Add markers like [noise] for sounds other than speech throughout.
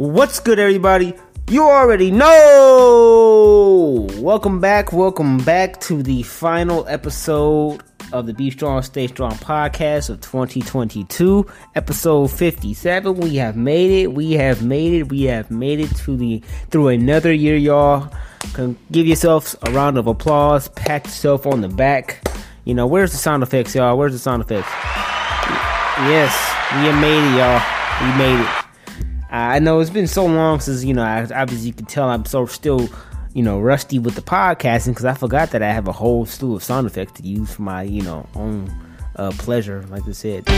What's good, everybody? You already know. Welcome back. Welcome back to the final episode of the Be Strong, Stay Strong podcast of 2022, episode 57. We have made it. We have made it. We have made it to the through another year, y'all. Can give yourselves a round of applause. Pat yourself on the back. You know, where's the sound effects, y'all? Where's the sound effects? Yes, we made it, y'all. We made it. I know it's been so long since you know. Obviously, you can tell I'm so still, you know, rusty with the podcasting because I forgot that I have a whole slew of sound effects to use for my, you know, own uh, pleasure. Like I said,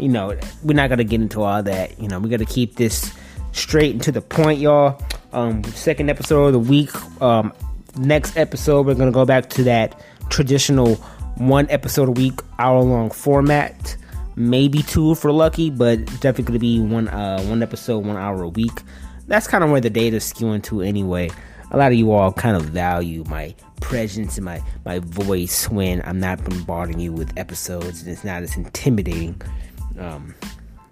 you know, we're not gonna get into all that. You know, we got to keep this straight and to the point, y'all. Um, second episode of the week. Um, next episode, we're gonna go back to that traditional one episode a week, hour long format maybe two for lucky, but definitely to be one uh, one episode, one hour a week. That's kind of where the data is skewing to anyway. A lot of you all kind of value my presence and my, my voice when I'm not bombarding you with episodes and it's not as intimidating. Um,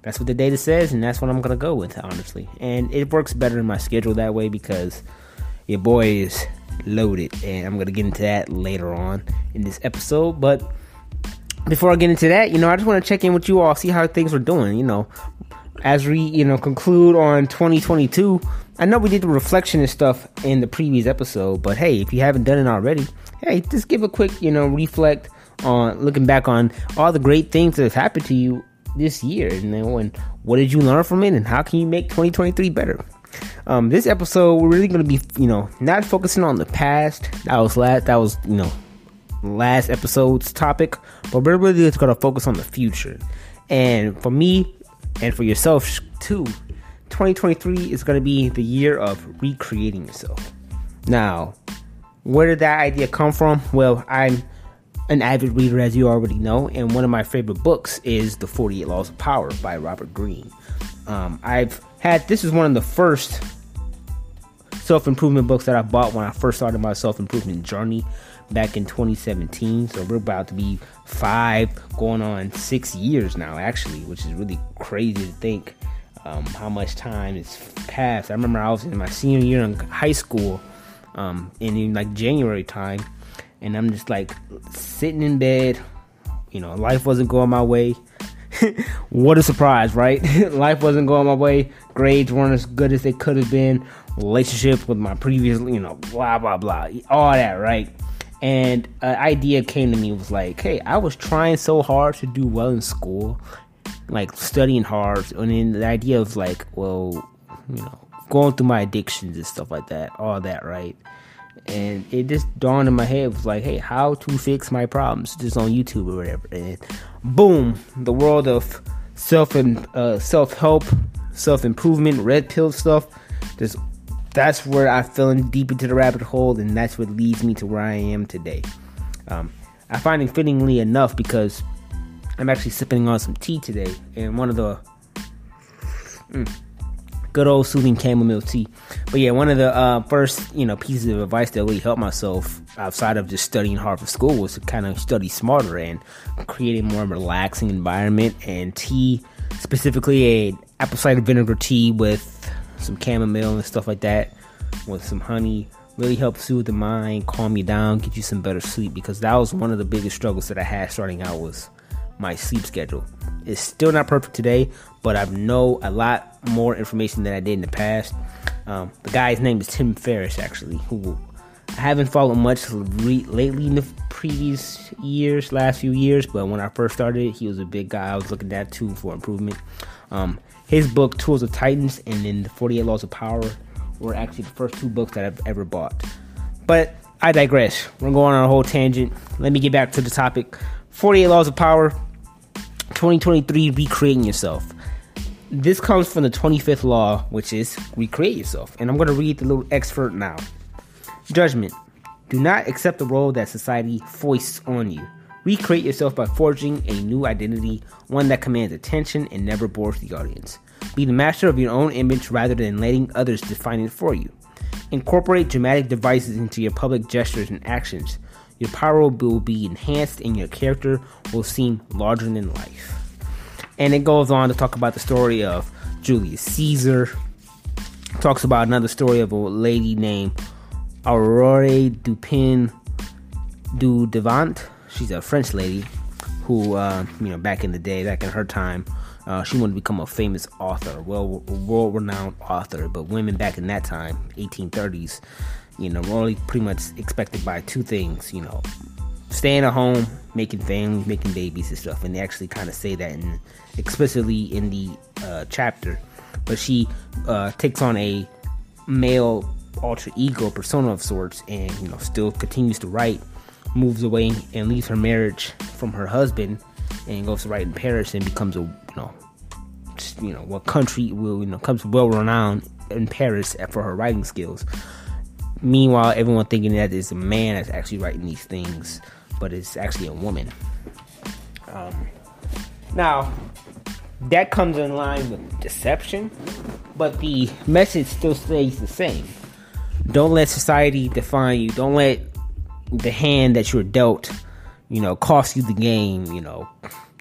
that's what the data says, and that's what I'm gonna go with, honestly. And it works better in my schedule that way because your boy is loaded, and I'm gonna get into that later on in this episode. But before I get into that, you know, I just want to check in with you all, see how things are doing. You know, as we you know conclude on 2022. I know we did the reflection and stuff in the previous episode, but hey, if you haven't done it already, hey, just give a quick you know reflect on looking back on all the great things that have happened to you this year, and then when what did you learn from it, and how can you make 2023 better. Um, this episode, we're really going to be, you know, not focusing on the past. That was last. That was, you know, last episode's topic, but we're really going to focus on the future. And for me, and for yourself too, 2023 is going to be the year of recreating yourself. Now, where did that idea come from? Well, I'm an avid reader, as you already know, and one of my favorite books is The 48 Laws of Power by Robert Greene. Um, I've had this is one of the first self improvement books that I bought when I first started my self improvement journey back in 2017. So we're about to be five, going on six years now, actually, which is really crazy to think um, how much time has passed. I remember I was in my senior year in high school, um, in like January time, and I'm just like sitting in bed. You know, life wasn't going my way. [laughs] what a surprise, right? [laughs] life wasn't going my way. Grades weren't as good as they could have been. Relationship with my previous, you know, blah blah blah, all that, right? And an idea came to me was like hey i was trying so hard to do well in school like studying hard and then the idea of like well you know going through my addictions and stuff like that all that right? And it just dawned in my head was like hey how to fix my problems just on youtube or whatever. And boom the world of self and uh, self-help self-improvement red pill stuff just that's where I fell in deep into the rabbit hole, and that's what leads me to where I am today. Um, I find it fittingly enough because I'm actually sipping on some tea today, and one of the mm, good old soothing chamomile tea. But yeah, one of the uh, first you know pieces of advice that really helped myself outside of just studying hard for school was to kind of study smarter and create a more relaxing environment. And tea, specifically a apple cider vinegar tea with some chamomile and stuff like that with some honey really help soothe the mind, calm you down, get you some better sleep because that was one of the biggest struggles that I had starting out was my sleep schedule. It's still not perfect today, but I know a lot more information than I did in the past. Um, the guy's name is Tim Ferriss, actually, who I haven't followed much re- lately in the previous years, last few years, but when I first started, he was a big guy I was looking at too for improvement. Um, his book Tools of Titans and then the 48 Laws of Power were actually the first two books that I've ever bought. But I digress. We're going on a whole tangent. Let me get back to the topic. 48 Laws of Power 2023 Recreating Yourself. This comes from the 25th law, which is recreate yourself. And I'm going to read the little excerpt now. Judgment. Do not accept the role that society foists on you. Recreate yourself by forging a new identity, one that commands attention and never bores the audience. Be the master of your own image rather than letting others define it for you. Incorporate dramatic devices into your public gestures and actions. Your power will be enhanced and your character will seem larger than life. And it goes on to talk about the story of Julius Caesar. Talks about another story of a lady named Aurore Dupin Dudevant. She's a French lady who, uh, you know, back in the day, back in her time, uh, she wanted to become a famous author, well, world-renowned author. But women back in that time, 1830s, you know, were only pretty much expected by two things, you know, staying at home, making families, making babies and stuff. And they actually kind of say that in, explicitly in the uh, chapter. But she uh, takes on a male alter ego persona of sorts, and you know, still continues to write. Moves away and leaves her marriage from her husband and goes to write in Paris and becomes a you know you know what country will you know comes well renowned in Paris for her writing skills. Meanwhile, everyone thinking that it's a man that's actually writing these things, but it's actually a woman. Um, now, that comes in line with deception, but the message still stays the same. Don't let society define you. Don't let the hand that you're dealt you know, cost you the game, you know.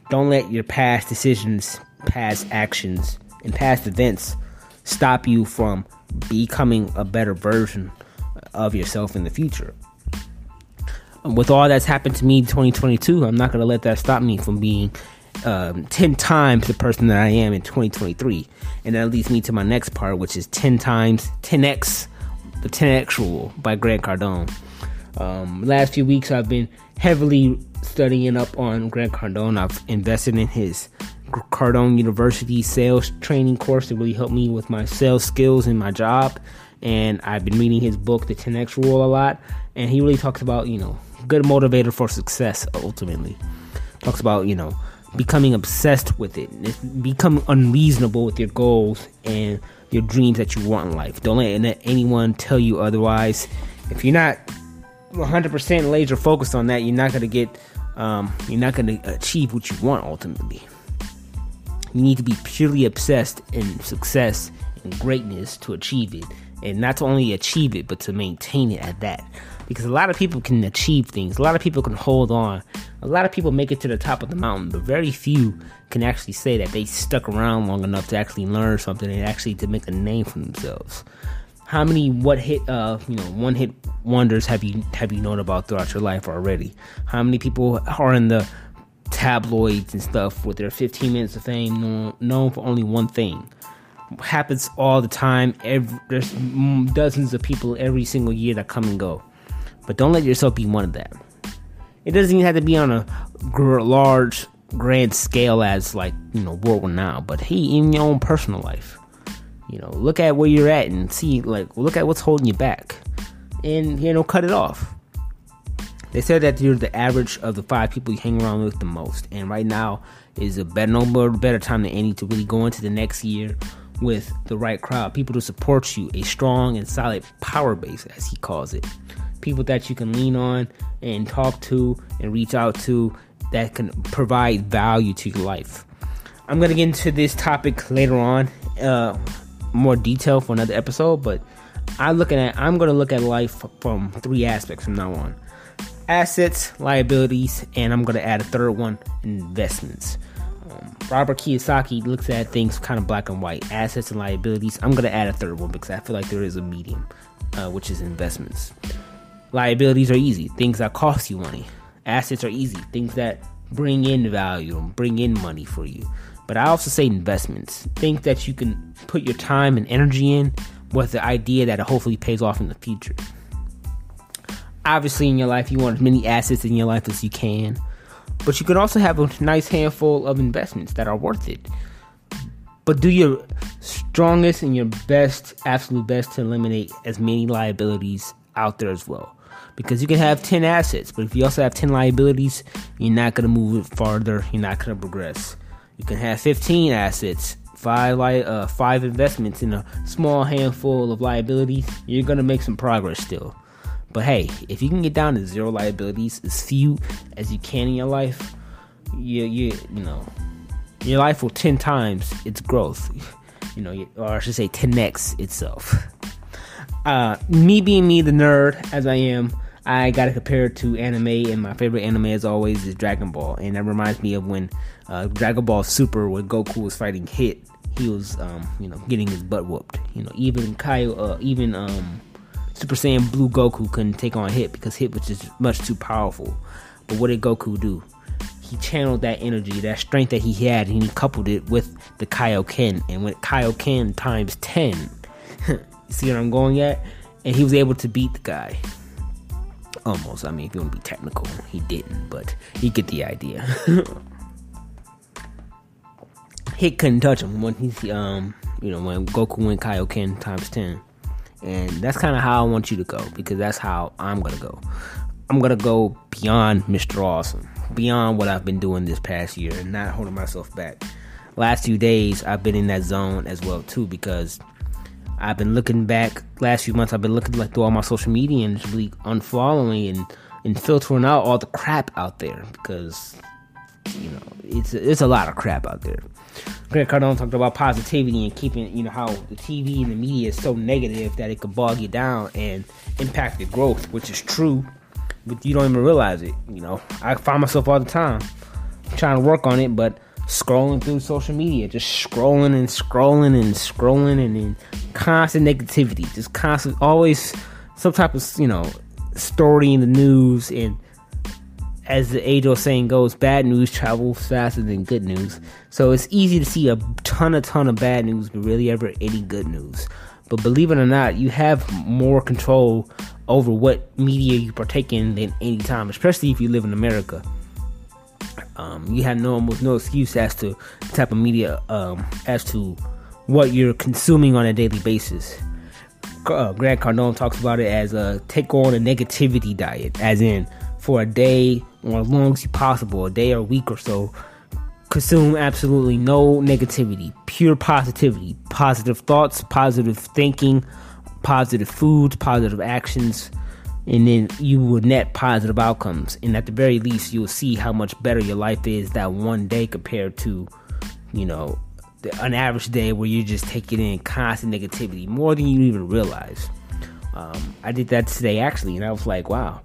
Don't let your past decisions, past actions, and past events stop you from becoming a better version of yourself in the future. With all that's happened to me in 2022, I'm not going to let that stop me from being um, 10 times the person that I am in 2023. And that leads me to my next part, which is 10 times 10x, the 10x rule by Grant Cardone. Um, last few weeks, I've been heavily studying up on Grant Cardone. I've invested in his Cardone University sales training course to really help me with my sales skills in my job. And I've been reading his book, The 10X Rule, a lot. And he really talks about, you know, good motivator for success ultimately. Talks about, you know, becoming obsessed with it. Become unreasonable with your goals and your dreams that you want in life. Don't let anyone tell you otherwise. If you're not 100% laser focused on that, you're not going to get, um, you're not going to achieve what you want ultimately. You need to be purely obsessed in success and greatness to achieve it. And not to only achieve it, but to maintain it at that. Because a lot of people can achieve things, a lot of people can hold on, a lot of people make it to the top of the mountain, but very few can actually say that they stuck around long enough to actually learn something and actually to make a name for themselves how many what hit uh you know one hit wonders have you have you known about throughout your life already? How many people are in the tabloids and stuff with their 15 minutes of fame known, for only one thing? Happens all the time. Every, there's dozens of people every single year that come and go, but don't let yourself be one of them. It doesn't even have to be on a large, grand scale as like you know world renowned, but hey, in your own personal life you know, look at where you're at and see, like, look at what's holding you back, and you know, cut it off. They said that you're the average of the five people you hang around with the most, and right now is a better, no better time than any to really go into the next year with the right crowd, people to support you, a strong and solid power base, as he calls it, people that you can lean on and talk to and reach out to that can provide value to your life. I'm gonna get into this topic later on. Uh, more detail for another episode, but I looking at I'm gonna look at life from three aspects from now on: assets, liabilities, and I'm gonna add a third one: investments. Um, Robert Kiyosaki looks at things kind of black and white: assets and liabilities. I'm gonna add a third one because I feel like there is a medium, uh, which is investments. Liabilities are easy; things that cost you money. Assets are easy; things that bring in value and bring in money for you. But I also say investments. Think that you can put your time and energy in with the idea that it hopefully pays off in the future. Obviously, in your life, you want as many assets in your life as you can, but you can also have a nice handful of investments that are worth it. But do your strongest and your best, absolute best to eliminate as many liabilities out there as well. Because you can have 10 assets, but if you also have 10 liabilities, you're not going to move it farther, you're not going to progress. You can have 15 assets, five uh, five investments in a small handful of liabilities. You're gonna make some progress still. But hey, if you can get down to zero liabilities, as few as you can in your life, you you you know, your life will ten times its growth. [laughs] You know, or I should say, 10x itself. Uh, me being me, the nerd as I am, I gotta compare it to anime, and my favorite anime, as always, is Dragon Ball, and that reminds me of when uh, Dragon Ball Super, when Goku was fighting Hit, he was, um, you know, getting his butt whooped. You know, even Kyle, uh, even um, Super Saiyan Blue Goku couldn't take on Hit because Hit was just much too powerful. But what did Goku do? He channeled that energy, that strength that he had, and he coupled it with the Kaioken. And with Kaioken times 10, [laughs] you see what I'm going at? And he was able to beat the guy. Almost. I mean, if you want to be technical, he didn't, but you get the idea. [laughs] Hit couldn't touch him when he's um you know when Goku went Kaioken times ten, and that's kind of how I want you to go because that's how I'm gonna go. I'm gonna go beyond Mr. Awesome, beyond what I've been doing this past year, and not holding myself back. Last few days, I've been in that zone as well too because I've been looking back. Last few months, I've been looking like through all my social media and just really unfollowing and and filtering out all the crap out there because you know it's it's a lot of crap out there. Grant Cardone talked about positivity and keeping, you know, how the TV and the media is so negative that it could bog you down and impact your growth, which is true, but you don't even realize it. You know, I find myself all the time trying to work on it, but scrolling through social media, just scrolling and scrolling and scrolling and then constant negativity, just constant, always some type of, you know, story in the news and as the age old saying goes, bad news travels faster than good news. So it's easy to see a ton, a ton of bad news, but really ever any good news. But believe it or not, you have more control over what media you partake in than any time, especially if you live in America. Um, you have no almost no excuse as to the type of media um, as to what you're consuming on a daily basis. Uh, Grant Cardone talks about it as a take on a negativity diet, as in for a day or as long as possible, a day or a week or so. Consume absolutely no negativity, pure positivity, positive thoughts, positive thinking, positive foods, positive actions, and then you will net positive outcomes. And at the very least, you will see how much better your life is that one day compared to, you know, an average day where you're just taking in constant negativity more than you even realize. Um, I did that today actually, and I was like, wow,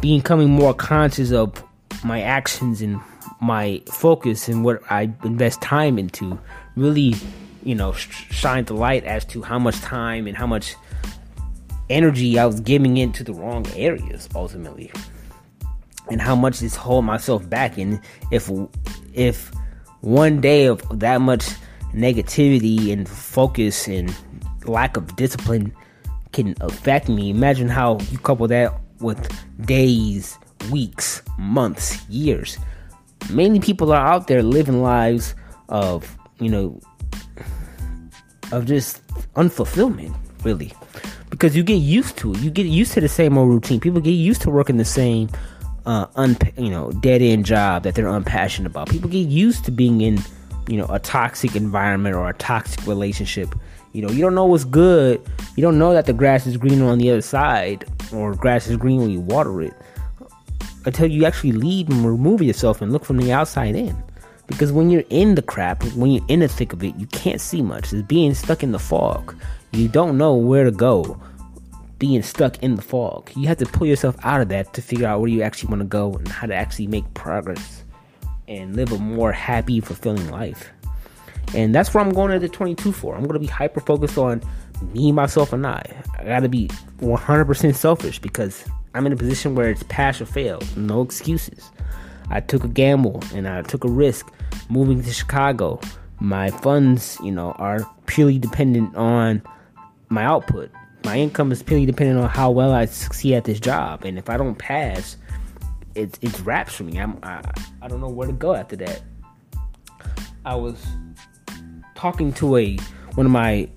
becoming more conscious of my actions and my focus and what I invest time into really, you know, sh- shine the light as to how much time and how much energy I was giving into the wrong areas ultimately. And how much this hold myself back and if if one day of that much negativity and focus and lack of discipline can affect me, imagine how you couple that with days, weeks, months, years. Many people are out there living lives of, you know, of just unfulfillment, really. Because you get used to it. You get used to the same old routine. People get used to working the same uh un, you know, dead end job that they're unpassionate about. People get used to being in, you know, a toxic environment or a toxic relationship. You know, you don't know what's good. You don't know that the grass is greener on the other side or grass is green when you water it until you actually leave and remove yourself and look from the outside in. Because when you're in the crap, when you're in the thick of it, you can't see much. It's being stuck in the fog. You don't know where to go. Being stuck in the fog. You have to pull yourself out of that to figure out where you actually want to go and how to actually make progress and live a more happy, fulfilling life. And that's where I'm going into 22 for. I'm going to be hyper focused on me, myself, and I. I gotta be 100% selfish because I'm in a position where it's pass or fail. No excuses. I took a gamble and I took a risk moving to Chicago. My funds, you know, are purely dependent on my output. My income is purely dependent on how well I succeed at this job. And if I don't pass, it's it's wraps for me. I'm I, I don't know where to go after that. I was talking to a one of my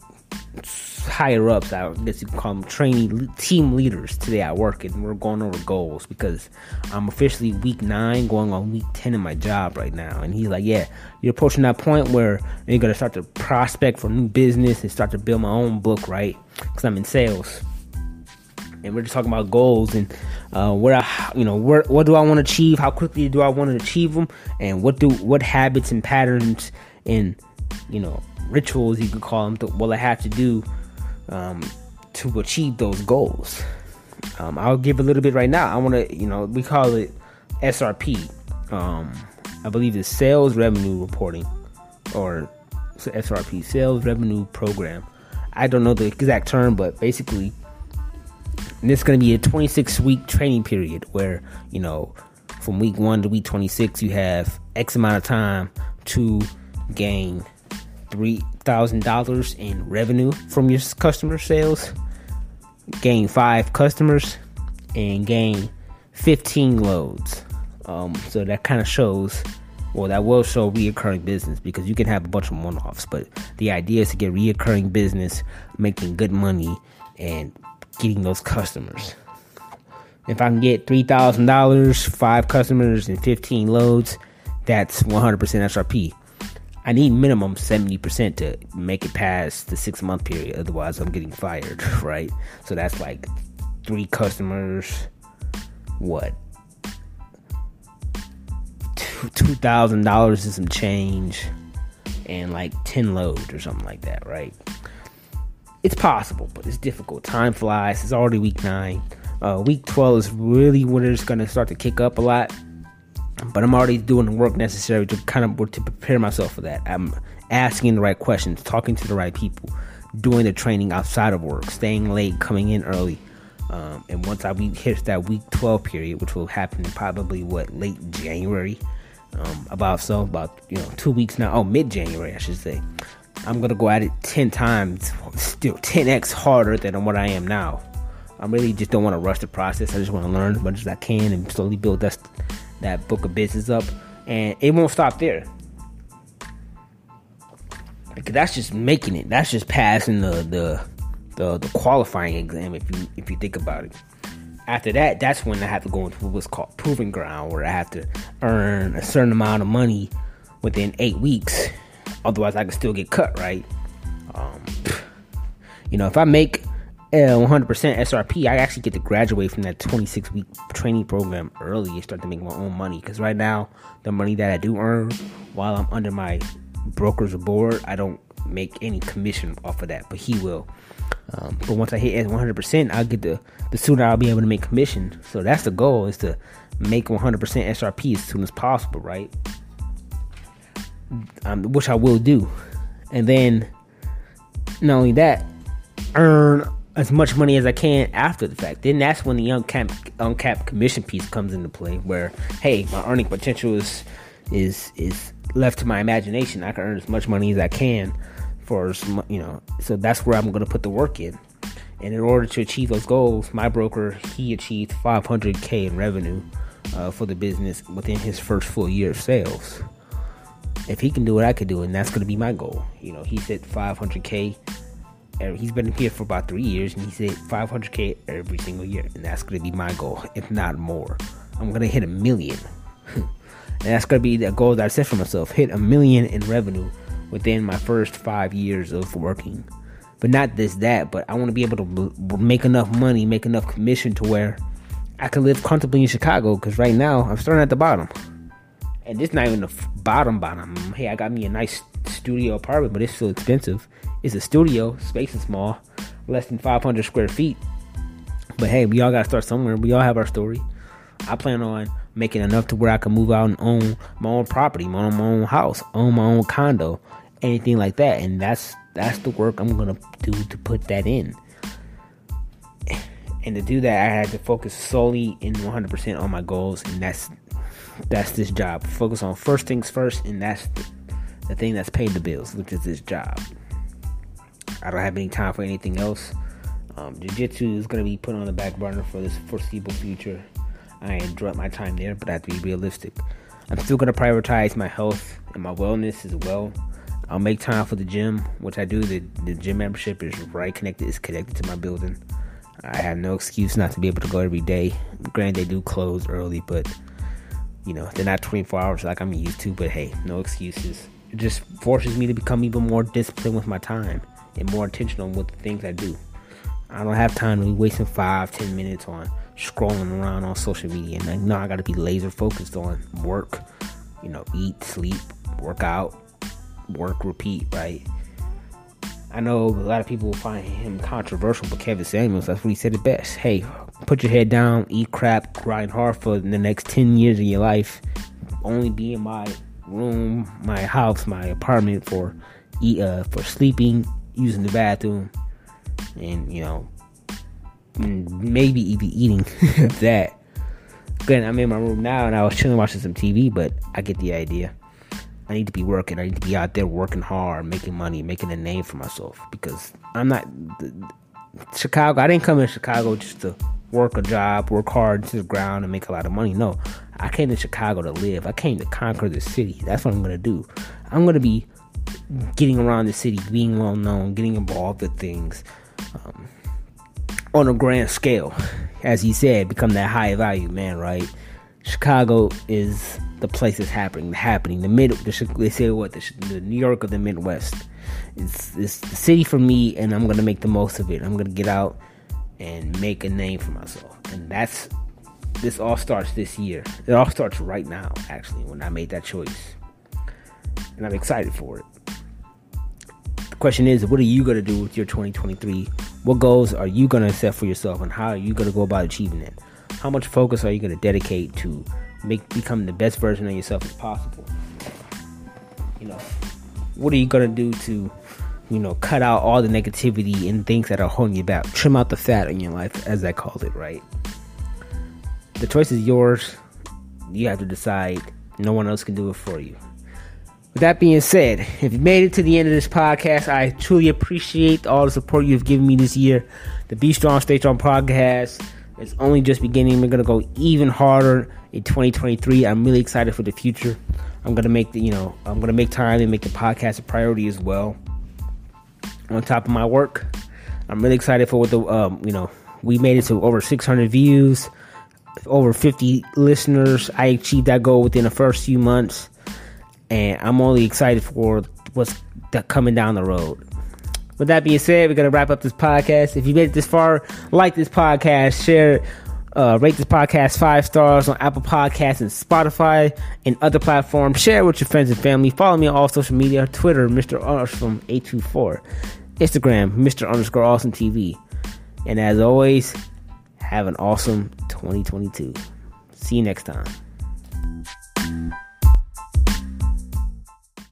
higher ups, I guess you call them training team leaders today at work, and we're going over goals because I'm officially week nine, going on week ten in my job right now. And he's like, "Yeah, you're approaching that point where you're gonna start to prospect for new business and start to build my own book, right? Because I'm in sales." And we're just talking about goals and uh, where I, you know, where what do I want to achieve? How quickly do I want to achieve them? And what do what habits and patterns and you know rituals you could call them will I have to do um, to achieve those goals. Um, I'll give a little bit right now. I want to, you know, we call it SRP. Um, I believe it's sales revenue reporting, or SRP, Sales Revenue Program. I don't know the exact term, but basically, this is going to be a 26 week training period where, you know, from week one to week 26, you have X amount of time to gain $3,000 in revenue from your customer sales, gain five customers, and gain 15 loads. Um, so that kind of shows, well, that will show reoccurring business because you can have a bunch of one offs, but the idea is to get reoccurring business, making good money, and getting those customers. If I can get $3,000, five customers, and 15 loads, that's 100% SRP. I need minimum 70% to make it past the six month period. Otherwise, I'm getting fired, [laughs] right? So that's like three customers, what? $2,000 and some change, and like 10 loads or something like that, right? It's possible, but it's difficult. Time flies. It's already week nine. Uh, week 12 is really when it's going to start to kick up a lot. But I'm already doing the work necessary to kind of to prepare myself for that. I'm asking the right questions, talking to the right people, doing the training outside of work, staying late, coming in early. Um, and once I hit that week 12 period, which will happen probably what late January, um, about so about you know two weeks now. Oh, mid January, I should say. I'm gonna go at it 10 times, still 10x harder than what I am now. I really just don't want to rush the process. I just want to learn as much as I can and slowly build that that book of business up. And it won't stop there. Because that's just making it. That's just passing the the the, the qualifying exam if you if you think about it. After that, that's when I have to go into what's called proving ground, where I have to earn a certain amount of money within eight weeks. Otherwise, I can still get cut, right? Um, you know, if I make 100% SRP, I actually get to graduate from that 26 week training program early and start to make my own money. Because right now, the money that I do earn while I'm under my broker's board, I don't make any commission off of that, but he will. Um, but once I hit 100%, I'll get the the sooner I'll be able to make commission. So that's the goal is to make 100% SRP as soon as possible, right? Um, which I will do, and then not only that, earn as much money as I can after the fact. Then that's when the uncapped, uncapped commission piece comes into play, where hey, my earning potential is is is left to my imagination. I can earn as much money as I can for you know. So that's where I'm going to put the work in. And in order to achieve those goals, my broker he achieved 500k in revenue uh, for the business within his first full year of sales. If he can do what I could do, and that's going to be my goal. You know, he said 500k he's been here for about three years and he said 500k every single year and that's to be my goal if not more. I'm to hit a million. [laughs] And that's to be the goal that i set for myself hit a million in revenue within my first five years of working. But not this that but i want to be able to make enough money make enough commission to where i can live comfortably in chicago because right now i'm starting at the bottom. And it's not even the bottom bottom. Hey i got me a nice studio apartment but it's still expensive it's a studio, space is small, less than 500 square feet. But hey, we all got to start somewhere. We all have our story. I plan on making enough to where I can move out and own my own property, my own, my own house, own my own condo, anything like that. And that's that's the work I'm gonna do to put that in. And to do that, I had to focus solely and 100% on my goals, and that's that's this job. Focus on first things first, and that's the, the thing that's paying the bills, which is this job. I don't have any time for anything else. Um, Jiu-Jitsu is going to be put on the back burner for this foreseeable future. I enjoy my time there, but I have to be realistic. I'm still going to prioritize my health and my wellness as well. I'll make time for the gym, which I do. The, the gym membership is right connected. It's connected to my building. I have no excuse not to be able to go every day. Granted, they do close early, but you know they're not 24 hours like I'm used to. But hey, no excuses. It just forces me to become even more disciplined with my time and more intentional with the things I do. I don't have time to be wasting five, ten minutes on scrolling around on social media. And I know I got to be laser focused on work, you know, eat, sleep, work out, work, repeat, right? I know a lot of people will find him controversial, but Kevin Samuels, that's what he said it best. Hey, put your head down, eat crap, grind hard for the next 10 years of your life. Only be in my room, my house, my apartment for eat, uh, for sleeping, using the bathroom, and you know, maybe even eating [laughs] that. Again, I'm in my room now and I was chilling watching some TV, but I get the idea. I need to be working. I need to be out there working hard, making money, making a name for myself because I'm not Chicago. I didn't come in Chicago just to work a job, work hard to the ground, and make a lot of money. No, I came to Chicago to live. I came to conquer the city. That's what I'm gonna do. I'm gonna be getting around the city, being well known, getting involved with things um, on a grand scale. As he said, become that high value man, right? Chicago is the place that's happening. Happening. The mid. The, they say what the, the New York of the Midwest. It's it's the city for me, and I'm gonna make the most of it. I'm gonna get out and make a name for myself, and that's this all starts this year. It all starts right now, actually, when I made that choice, and I'm excited for it. The question is, what are you gonna do with your 2023? What goals are you gonna set for yourself, and how are you gonna go about achieving it? How much focus are you gonna dedicate to make become the best version of yourself as possible? You know, what are you gonna do to you know, cut out all the negativity and things that are holding you back. Trim out the fat in your life, as I call it, right? The choice is yours. You have to decide. No one else can do it for you. With that being said, if you made it to the end of this podcast, I truly appreciate all the support you've given me this year. The Be Strong, Stay Strong podcast is only just beginning. We're gonna go even harder in 2023. I'm really excited for the future. I'm gonna make the, you know, I'm gonna make time and make the podcast a priority as well on top of my work. I'm really excited for what the um, you know we made it to over 600 views, over 50 listeners. I achieved that goal within the first few months, and I'm only excited for what's coming down the road. With that being said, we're gonna wrap up this podcast. If you made it this far, like this podcast, share. Uh, rate this podcast five stars on Apple Podcasts and Spotify and other platforms. Share with your friends and family. Follow me on all social media Twitter, Mr. Awesome 824 Instagram, Mr. Underscore Awesome TV. And as always, have an awesome 2022. See you next time.